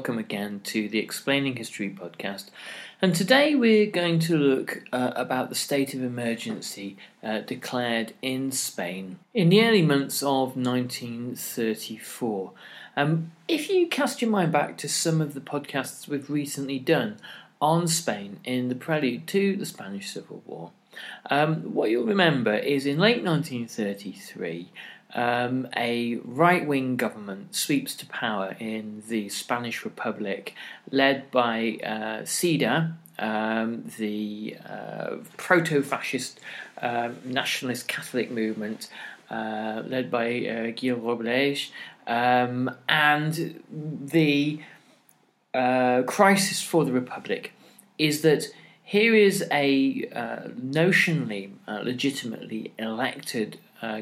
Welcome again to the Explaining History podcast. And today we're going to look uh, about the state of emergency uh, declared in Spain in the early months of 1934. Um, if you cast your mind back to some of the podcasts we've recently done on Spain in the prelude to the Spanish Civil War, um, what you'll remember is in late 1933 um, a right wing government sweeps to power in the Spanish Republic, led by uh, CEDA, um, the uh, proto fascist uh, nationalist Catholic movement, uh, led by uh, Gil Robles, um, and the uh, crisis for the Republic is that here is a notionally, legitimately elected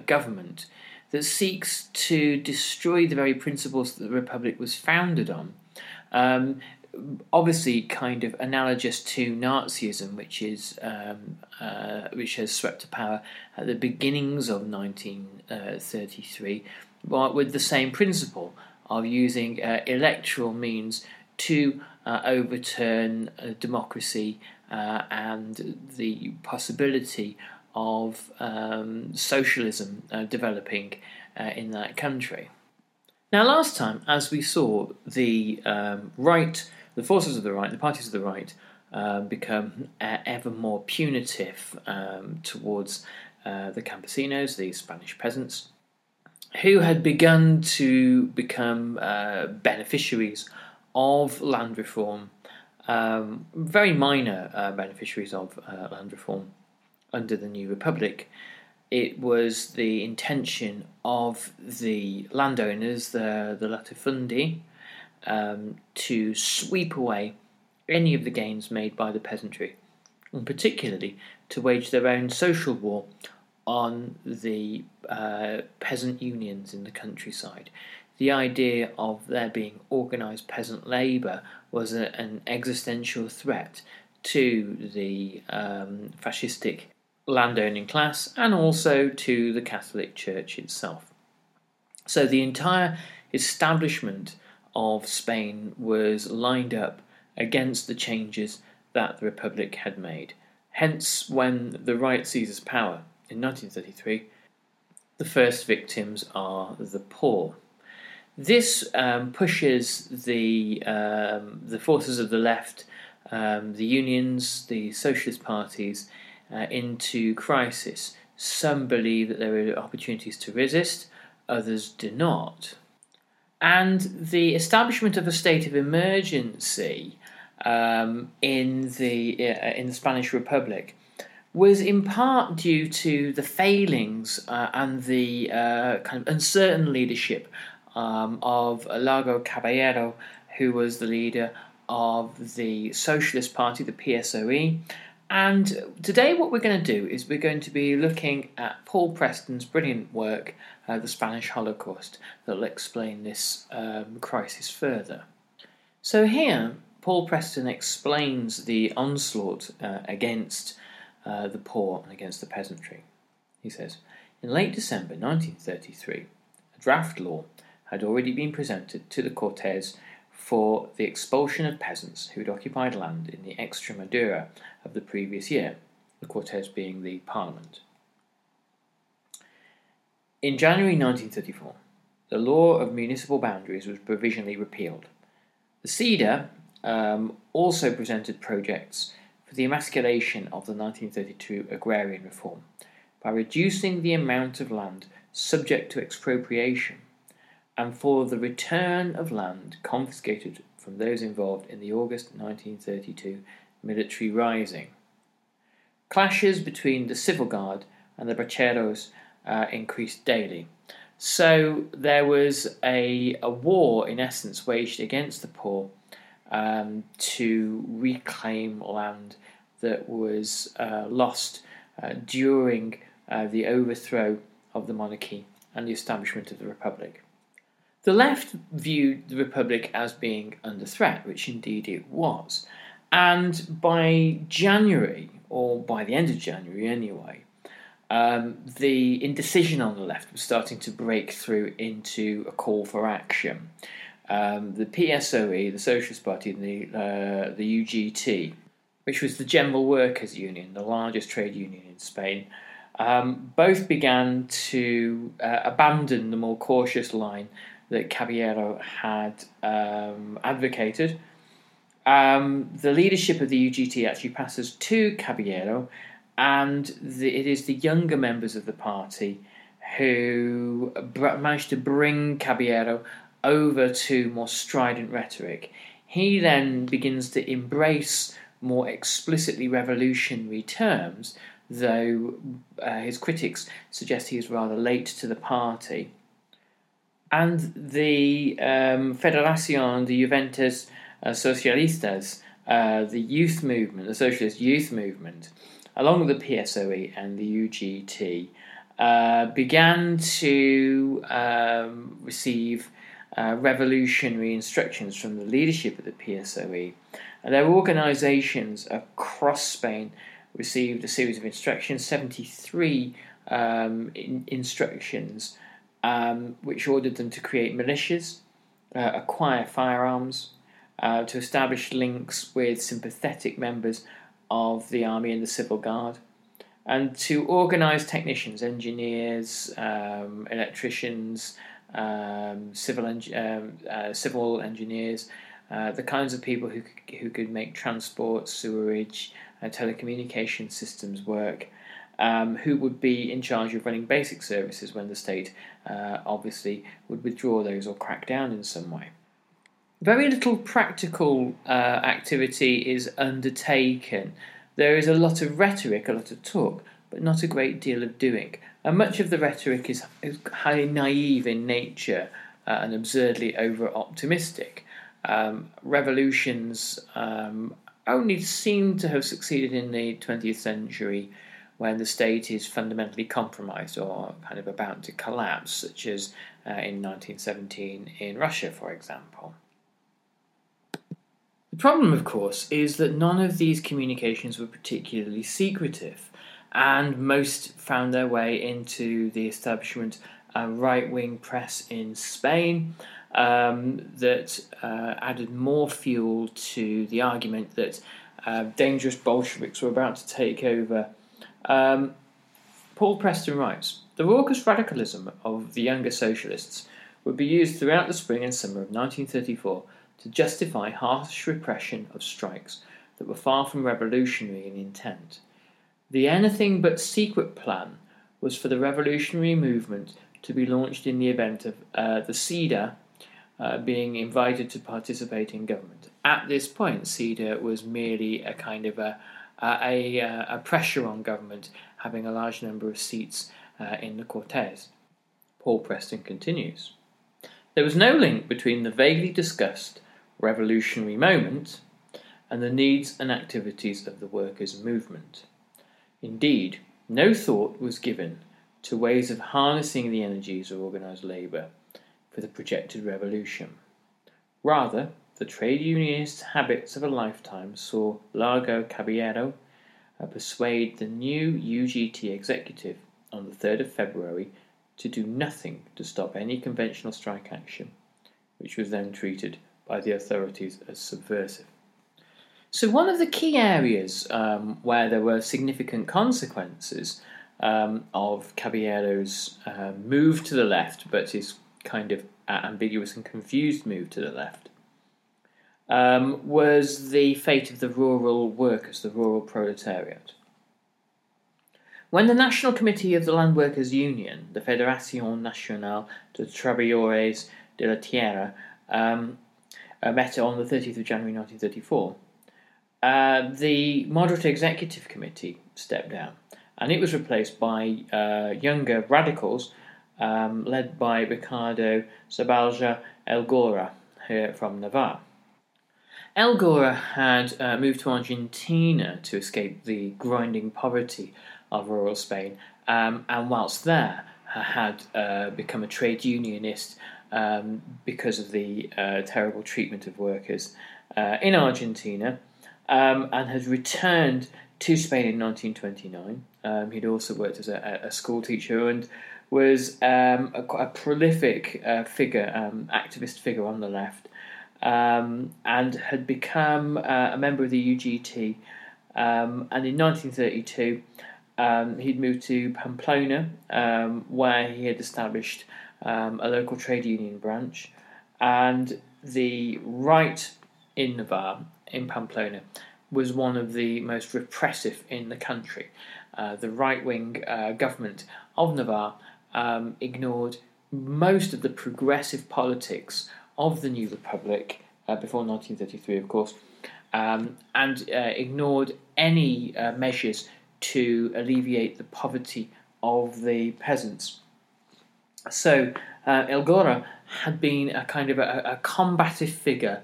government that seeks to destroy the very principles that the Republic was founded on. Um, obviously, kind of analogous to Nazism, which is um, uh, which has swept to power at the beginnings of 1933, but with the same principle of using uh, electoral means to uh, overturn democracy uh, and the possibility of um, socialism uh, developing uh, in that country. Now, last time, as we saw, the um, right, the forces of the right, the parties of the right, uh, become uh, ever more punitive um, towards uh, the campesinos, the Spanish peasants, who had begun to become uh, beneficiaries of land reform, um, very minor beneficiaries of land reform under the New Republic. It was the intention of the landowners, the, the latifundi, um, to sweep away any of the gains made by the peasantry, and particularly to wage their own social war on the uh, peasant unions in the countryside. The idea of there being organised peasant labour was a, an existential threat to the um, fascistic landowning class and also to the Catholic Church itself. So the entire establishment of Spain was lined up against the changes that the Republic had made. Hence, when the right seizes power in 1933, the first victims are the poor. This um, pushes the um, the forces of the left, um, the unions, the socialist parties uh, into crisis. Some believe that there are opportunities to resist, others do not. And the establishment of a state of emergency um, in the uh, in the Spanish Republic was in part due to the failings uh, and the uh, kind of uncertain leadership um, of Largo Caballero, who was the leader of the Socialist Party, the PSOE, and today, what we're going to do is we're going to be looking at Paul Preston's brilliant work, uh, The Spanish Holocaust, that will explain this um, crisis further. So, here, Paul Preston explains the onslaught uh, against uh, the poor and against the peasantry. He says, In late December 1933, a draft law had already been presented to the Cortes for the expulsion of peasants who had occupied land in the Extremadura of the previous year, the Cortes being the parliament. In January 1934, the law of municipal boundaries was provisionally repealed. The CEDA um, also presented projects for the emasculation of the 1932 agrarian reform by reducing the amount of land subject to expropriation and for the return of land confiscated from those involved in the August 1932 military rising. Clashes between the civil guard and the braceros uh, increased daily. So there was a, a war, in essence, waged against the poor um, to reclaim land that was uh, lost uh, during uh, the overthrow of the monarchy and the establishment of the republic. The left viewed the republic as being under threat, which indeed it was. And by January, or by the end of January anyway, um, the indecision on the left was starting to break through into a call for action. Um, the PSOE, the Socialist Party, and the, uh, the UGT, which was the General Workers' Union, the largest trade union in Spain, um, both began to uh, abandon the more cautious line that Caballero had um, advocated. Um, the leadership of the UGT actually passes to Caballero, and the, it is the younger members of the party who br- managed to bring Caballero over to more strident rhetoric. He then begins to embrace more explicitly revolutionary terms, though uh, his critics suggest he is rather late to the party. And the um, Federación de Juventudes uh, Socialistas, uh, the youth movement, the socialist youth movement, along with the PSOE and the UGT, uh, began to um, receive uh, revolutionary instructions from the leadership of the PSOE. And their organisations across Spain received a series of instructions, 73 um, in, instructions, um, which ordered them to create militias, uh, acquire firearms, uh, to establish links with sympathetic members of the army and the civil guard, and to organise technicians, engineers, um, electricians, um, civil um, uh, civil engineers, uh, the kinds of people who who could make transport, sewerage, uh, telecommunication systems work. Um, who would be in charge of running basic services when the state uh, obviously would withdraw those or crack down in some way. Very little practical uh, activity is undertaken. There is a lot of rhetoric, a lot of talk, but not a great deal of doing. And much of the rhetoric is, is highly naive in nature uh, and absurdly over optimistic. Um, revolutions um, only seem to have succeeded in the 20th century when the state is fundamentally compromised or kind of about to collapse, such as uh, in 1917 in Russia, for example. The problem, of course, is that none of these communications were particularly secretive and most found their way into the establishment uh, right wing press in Spain um, that uh, added more fuel to the argument that uh, dangerous Bolsheviks were about to take over. Um, Paul Preston writes The raucous radicalism of the younger socialists would be used throughout the spring and summer of 1934 to justify harsh repression of strikes that were far from revolutionary in intent. The anything but secret plan was for the revolutionary movement to be launched in the event of uh, the CEDA uh, being invited to participate in government. At this point, CEDA was merely a kind of a, a, a, a pressure on government having a large number of seats uh, in the Cortes. Paul Preston continues. There was no link between the vaguely discussed revolutionary moment and the needs and activities of the workers' movement. Indeed, no thought was given to ways of harnessing the energies of organised labour for the projected revolution. Rather, the trade unionist habits of a lifetime saw Largo Caballero uh, persuade the new UGT executive on the 3rd of February to do nothing to stop any conventional strike action, which was then treated by the authorities as subversive. So, one of the key areas um, where there were significant consequences um, of Caballero's uh, move to the left, but his kind of ambiguous and confused move to the left, um, was the fate of the rural workers, the rural proletariat. When the National Committee of the Land Workers Union, the Fédération Nationale de Travailleurs de la Terre, um, uh, met on the 30th of January 1934, uh, the Moderate Executive Committee stepped down and it was replaced by uh, younger radicals um, led by Ricardo Zabalza Elgora here from Navarre. Elgora had uh, moved to Argentina to escape the grinding poverty of rural Spain, um, and whilst there, had uh, become a trade unionist um, because of the uh, terrible treatment of workers uh, in Argentina, um, and had returned to Spain in 1929. Um, he'd also worked as a, a school teacher and was um, a, a, prolific uh, figure, um, activist figure on the left, um, and had become uh, a member of the UGT. Um, and in 1932, um, he'd moved to Pamplona, um, where he had established um, a local trade union branch, and the right in Navarre, in Pamplona, was one of the most repressive in the country. Uh, the right wing uh, government of Navarre um, ignored most of the progressive politics of the new republic uh, before 1933, of course, um, and uh, ignored any uh, measures to alleviate the poverty of the peasants. So uh, Elgora had been a kind of a, a combative figure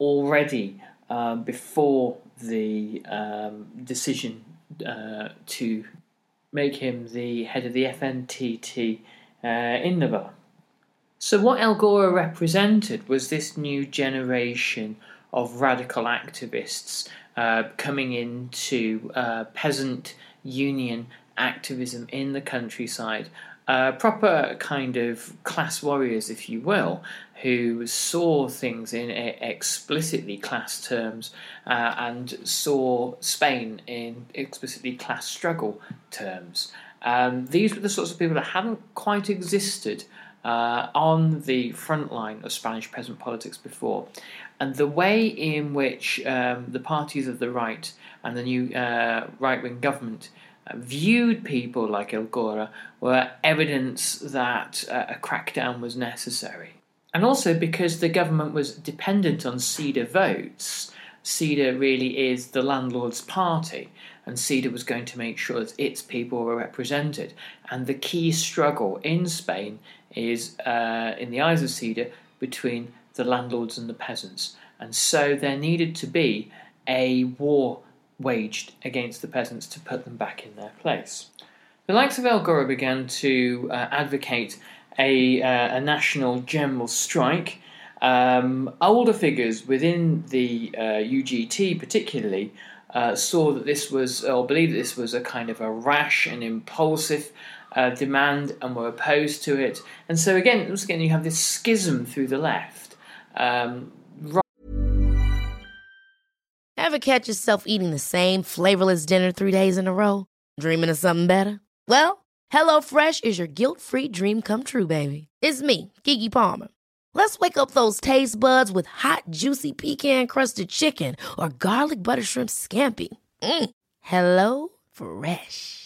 already um, before the um, decision uh, to make him the head of the FNTT uh, in Navarre. So, what El Elgora represented was this new generation of radical activists uh, coming into uh, peasant union activism in the countryside. Uh, proper kind of class warriors, if you will, who saw things in explicitly class terms uh, and saw Spain in explicitly class struggle terms. Um, these were the sorts of people that hadn't quite existed uh, on the front line of Spanish peasant politics before. And the way in which um, the parties of the right and the new uh, right wing government uh, viewed people like Elgora were evidence that uh, a crackdown was necessary. And also because the government was dependent on CEDA votes, CEDA really is the landlord's party, and CEDA was going to make sure that its people were represented. And the key struggle in Spain is, uh, in the eyes of CEDA, between the landlords and the peasants. And so there needed to be a war waged against the peasants to put them back in their place. The likes of Elgora began to uh, advocate a, uh, a, national general strike. Um, older figures within the uh, UGT, particularly, uh, saw that this was, or believed that this was a kind of a rash and impulsive uh, demand and were opposed to it. And so, again, once again, you have this schism through the left. Um, Ever catch yourself eating the same flavorless dinner three days in a row? Dreaming of something better? Well, HelloFresh is your guilt free dream come true, baby. It's me, Keke Palmer. Let's wake up those taste buds with hot, juicy pecan crusted chicken or garlic butter shrimp scampi. Mm. Hello Fresh.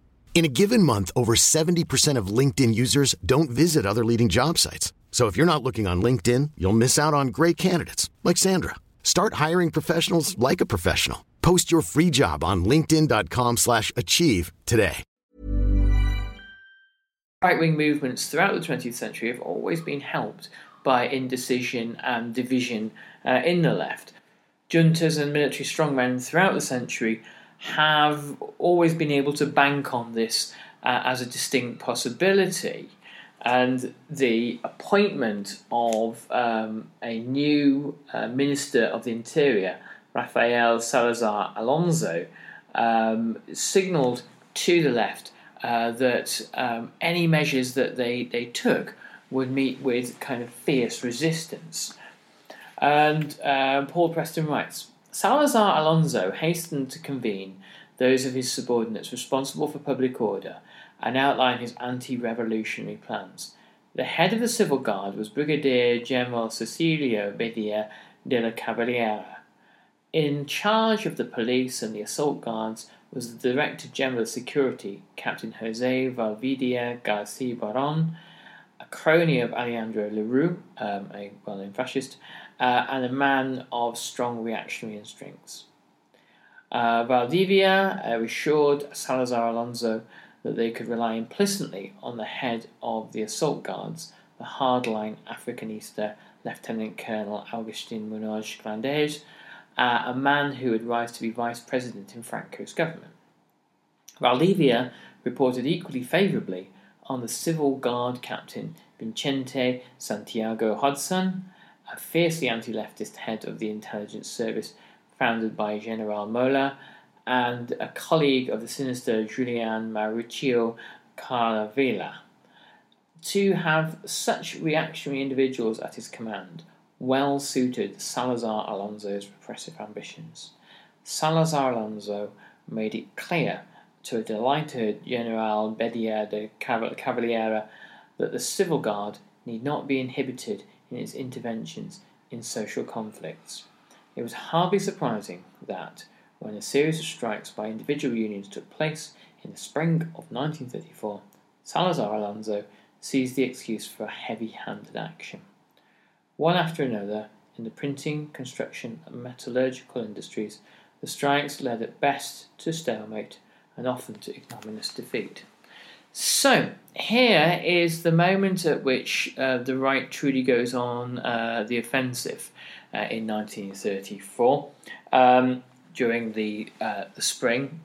In a given month, over 70% of LinkedIn users don't visit other leading job sites. So if you're not looking on LinkedIn, you'll miss out on great candidates like Sandra. Start hiring professionals like a professional. Post your free job on linkedin.com slash achieve today. Right-wing movements throughout the 20th century have always been helped by indecision and division uh, in the left. Juntas and military strongmen throughout the century have always been able to bank on this uh, as a distinct possibility. And the appointment of um, a new uh, Minister of the Interior, Rafael Salazar Alonso, um, signalled to the left uh, that um, any measures that they, they took would meet with kind of fierce resistance. And uh, Paul Preston writes Salazar Alonso hastened to convene those of his subordinates responsible for public order and outline his anti revolutionary plans. The head of the civil guard was Brigadier General Cecilio Bedia de la Caballera. In charge of the police and the assault guards was the Director General of Security, Captain Jose Valdivia Garcia Baron, a crony of Alejandro Lerroux, um, a well known fascist, uh, and a man of strong reactionary instincts. Uh, Valdivia uh, assured Salazar Alonso that they could rely implicitly on the head of the assault guards, the hardline Africanista Lieutenant Colonel Augustin Munoz Grandes, uh, a man who would rise to be vice president in Franco's government. Valdivia reported equally favourably on the civil guard captain Vicente Santiago Hodson, a fiercely anti leftist head of the intelligence service founded by General Mola, and a colleague of the sinister Julian Mauricio Carlavilla. To have such reactionary individuals at his command well suited Salazar Alonso's repressive ambitions. Salazar Alonso made it clear to a delighted General Bedia de Cavaliera that the civil guard need not be inhibited in its interventions in social conflicts. It was hardly surprising that, when a series of strikes by individual unions took place in the spring of 1934, Salazar Alonso seized the excuse for a heavy handed action. One after another, in the printing, construction, and metallurgical industries, the strikes led at best to stalemate and often to ignominious defeat. So, here is the moment at which uh, the right truly goes on uh, the offensive uh, in 1934 um, during the, uh, the spring.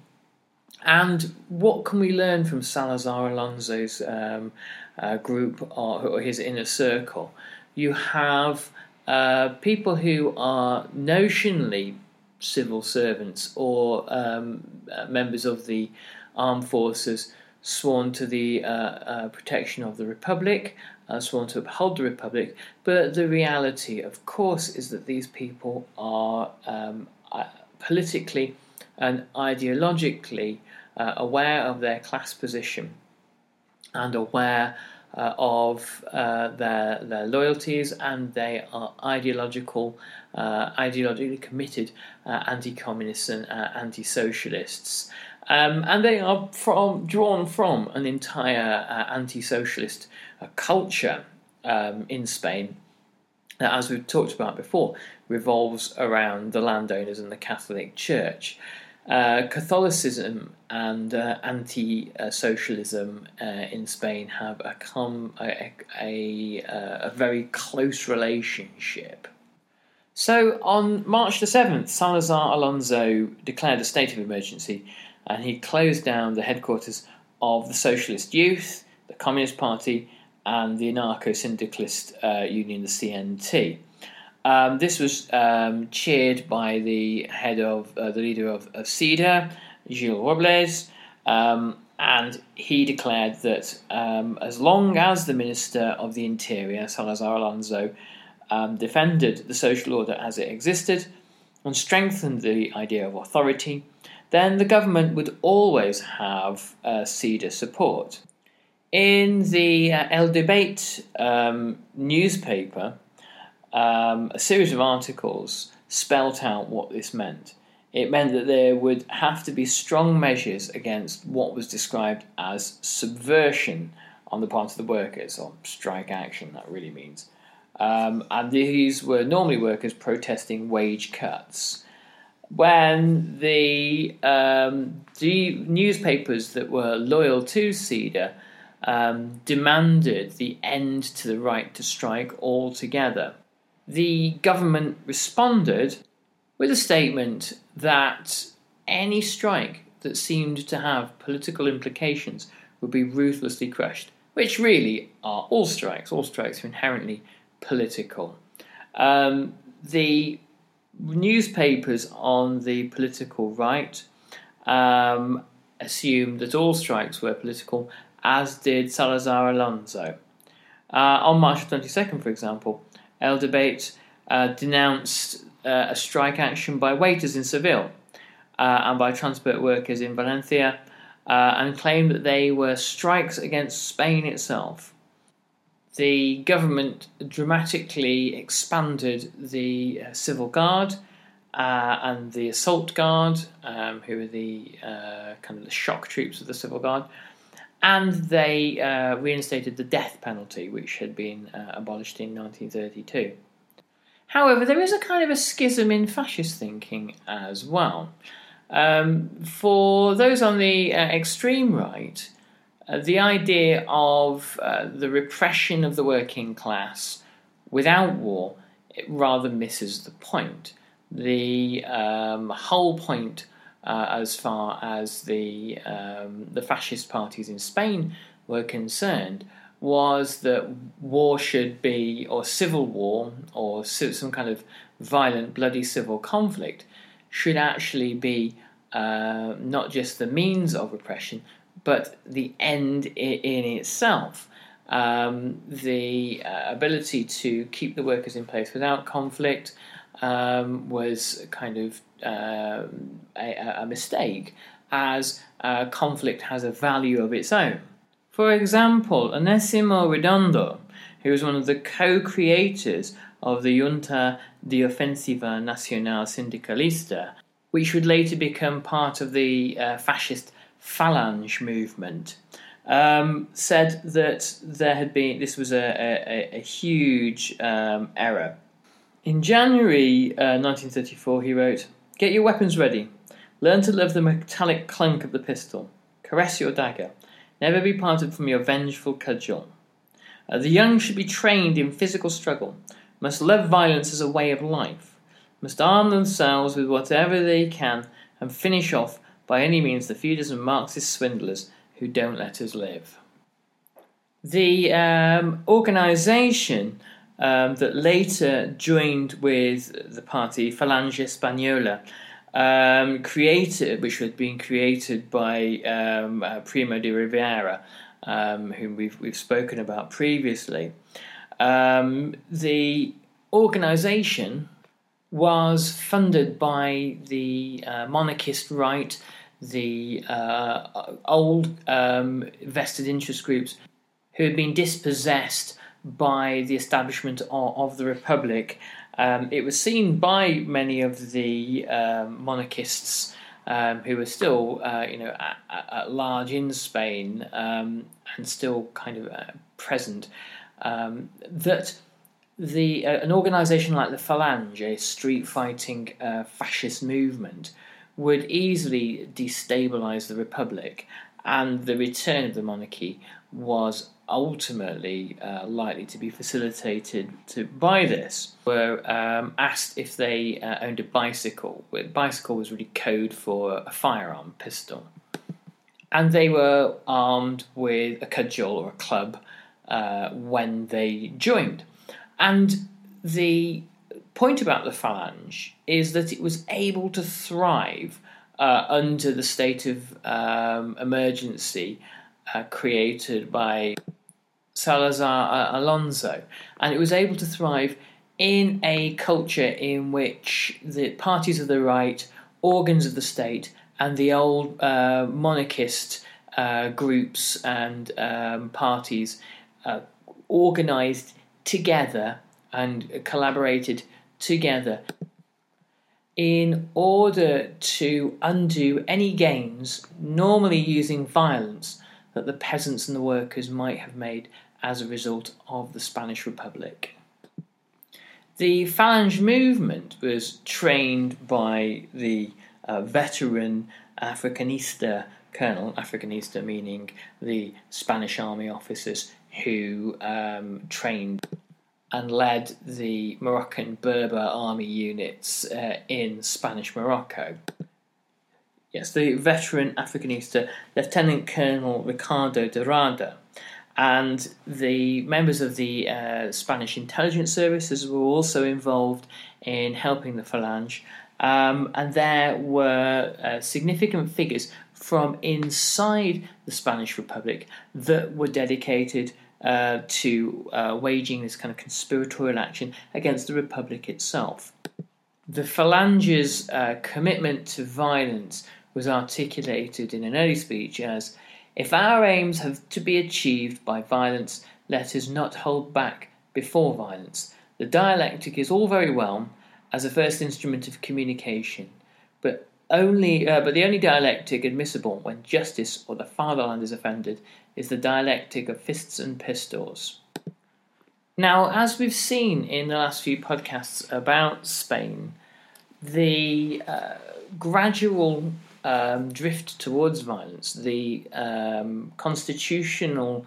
And what can we learn from Salazar Alonso's um, uh, group or, or, his inner circle? You have uh, people who are notionally civil servants or um, members of the armed forces sworn to the uh, uh, protection of the Republic, uh, sworn to uphold the Republic, but the reality, of course, is that these people are um, uh, politically and ideologically uh, aware of their class position and aware uh, of their, their loyalties, and they are ideological, ideologically committed anti-communists and anti-socialists. Um, and they are from, drawn from an entire uh, anti socialist uh, culture um, in Spain that, as we've talked about before, revolves around the landowners and the Catholic Church. Uh, Catholicism and uh, anti socialism uh, in Spain have a, com- a, a, a very close relationship. So on March the 7th, Salazar Alonso declared a state of emergency and he closed down the headquarters of the Socialist Youth, the Communist Party, and the anarcho syndicalist uh, union, the CNT. Um, this was um, cheered by the head of uh, the leader of, of CEDA, Gil Robles, um, and he declared that um, as long as the Minister of the Interior, Salazar Alonso, um, defended the social order as it existed and strengthened the idea of authority, then the government would always have uh, CEDA support. In the uh, El Debate um, newspaper, um, a series of articles spelt out what this meant. It meant that there would have to be strong measures against what was described as subversion on the part of the workers, or strike action, that really means. Um, and these were normally workers protesting wage cuts. When the, um, newspapers that were loyal to CEDA um, demanded the end to the right to strike altogether, the government responded with a statement that any strike that seemed to have political implications would be ruthlessly crushed, which really are all strikes. All strikes are inherently political. Um, the newspapers on the political right um, assumed that all strikes were political, as did Salazar Alonso. Uh, on March 22nd, for example, El Debate uh, denounced uh, a strike action by waiters in Seville uh, and by transport workers in Valencia uh, and claimed that they were strikes against Spain itself. The government dramatically expanded the uh, civil guard uh, and the assault guard, um, who are the uh, kind of the shock troops of the civil guard, and they uh, reinstated the death penalty, which had been uh, abolished in 1932. However, there is a kind of a schism in fascist thinking as well. Um, for those on the uh, extreme right, uh, the idea of uh, the repression of the working class without war it rather misses the point. The um, whole point, uh, as far as the um, the fascist parties in Spain were concerned, was that war should be, or civil war, or some kind of violent, bloody civil conflict, should actually be uh, not just the means of repression, but the end in itself. Um, the uh, ability to keep the workers in place without conflict um, was kind of uh, a, a, mistake, as uh, conflict has a value of its own. For example, Onésimo Redondo, who was one of the co creators of the Junta de Ofensiva Nacional Sindicalista, which would later become part of the uh, fascist Falange movement, um, said that there had been this was a, a, a huge um, error. In January uh, 1934, he wrote, Get your weapons ready. Learn to love the metallic clunk of the pistol. Caress your dagger. Never be parted from your vengeful cudgel. Uh, the young should be trained in physical struggle, must love violence as a way of life, must arm themselves with whatever they can, and finish off by any means the feuders and Marxist swindlers who don't let us live. The um, organisation um, that later joined with the party Falange Española um, created, which had been created by um, uh, Primo de Rivera, um, whom we've we've spoken about previously. Um, the organisation was funded by the uh, monarchist right, the uh, old um, vested interest groups who had been dispossessed by the establishment of, of the republic. Um, it was seen by many of the um, monarchists um, who were still, uh, you know, at, at, large in Spain um, and still kind of uh, present, that the uh, an organisation like the Falange, a street fighting uh, fascist movement, would easily destabilise the republic, and the return of the monarchy was ultimately uh, likely to be facilitated to, by this were um, asked if they uh, owned a bicycle. Bicycle was really code for a firearm pistol. And they were armed with a cudgel or a club uh, when they joined. And the point about the Falange is that it was able to thrive uh, under the state of um, emergency uh, created by Salazar uh, Alonso, and it was able to thrive in a culture in which the parties of the right, organs of the state, and the old uh, monarchist uh, groups and um, parties uh, organized together and collaborated together in order to undo any gains, normally using violence, that the peasants and the workers might have made as a result of the Spanish Republic. The Falange movement was trained by the uh, veteran Africanista colonel, Africanista meaning the Spanish army officers who um, trained and led the Moroccan Berber army units uh, in Spanish Morocco. Yes, the veteran Africanista Lieutenant Colonel Ricardo de Rada and the members of the uh, Spanish intelligence services were also involved in helping the Falange. Um, and there were uh, significant figures from inside the Spanish Republic that were dedicated uh, to uh, waging this kind of conspiratorial action against the Republic itself. The Falange's uh, commitment to violence was articulated in an early speech as If our aims have to be achieved by violence, let us not hold back before violence. The dialectic is all very well as a first instrument of communication, but only uh, but the only dialectic admissible when justice or the fatherland is offended is the dialectic of fists and pistols. Now, as we've seen in the last few podcasts about Spain, the uh, gradual um, drift towards violence, the um, constitutional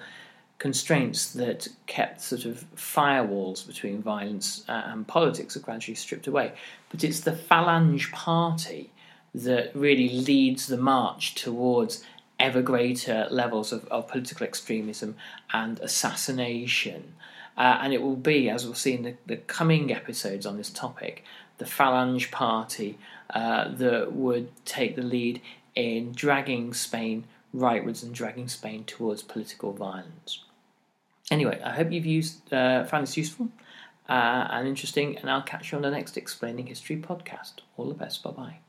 constraints that kept sort of firewalls between violence uh, and politics are gradually stripped away. But it's the Falange Party that really leads the march towards ever greater levels of, of political extremism and assassination. Uh, and it will be, as we'll see in the, the coming episodes on this topic, the Falange Party uh, that would take the lead in dragging Spain rightwards and dragging Spain towards political violence. Anyway, I hope you've used uh, found this useful uh, and interesting, and I'll catch you on the next Explaining History podcast. All the best. Bye bye.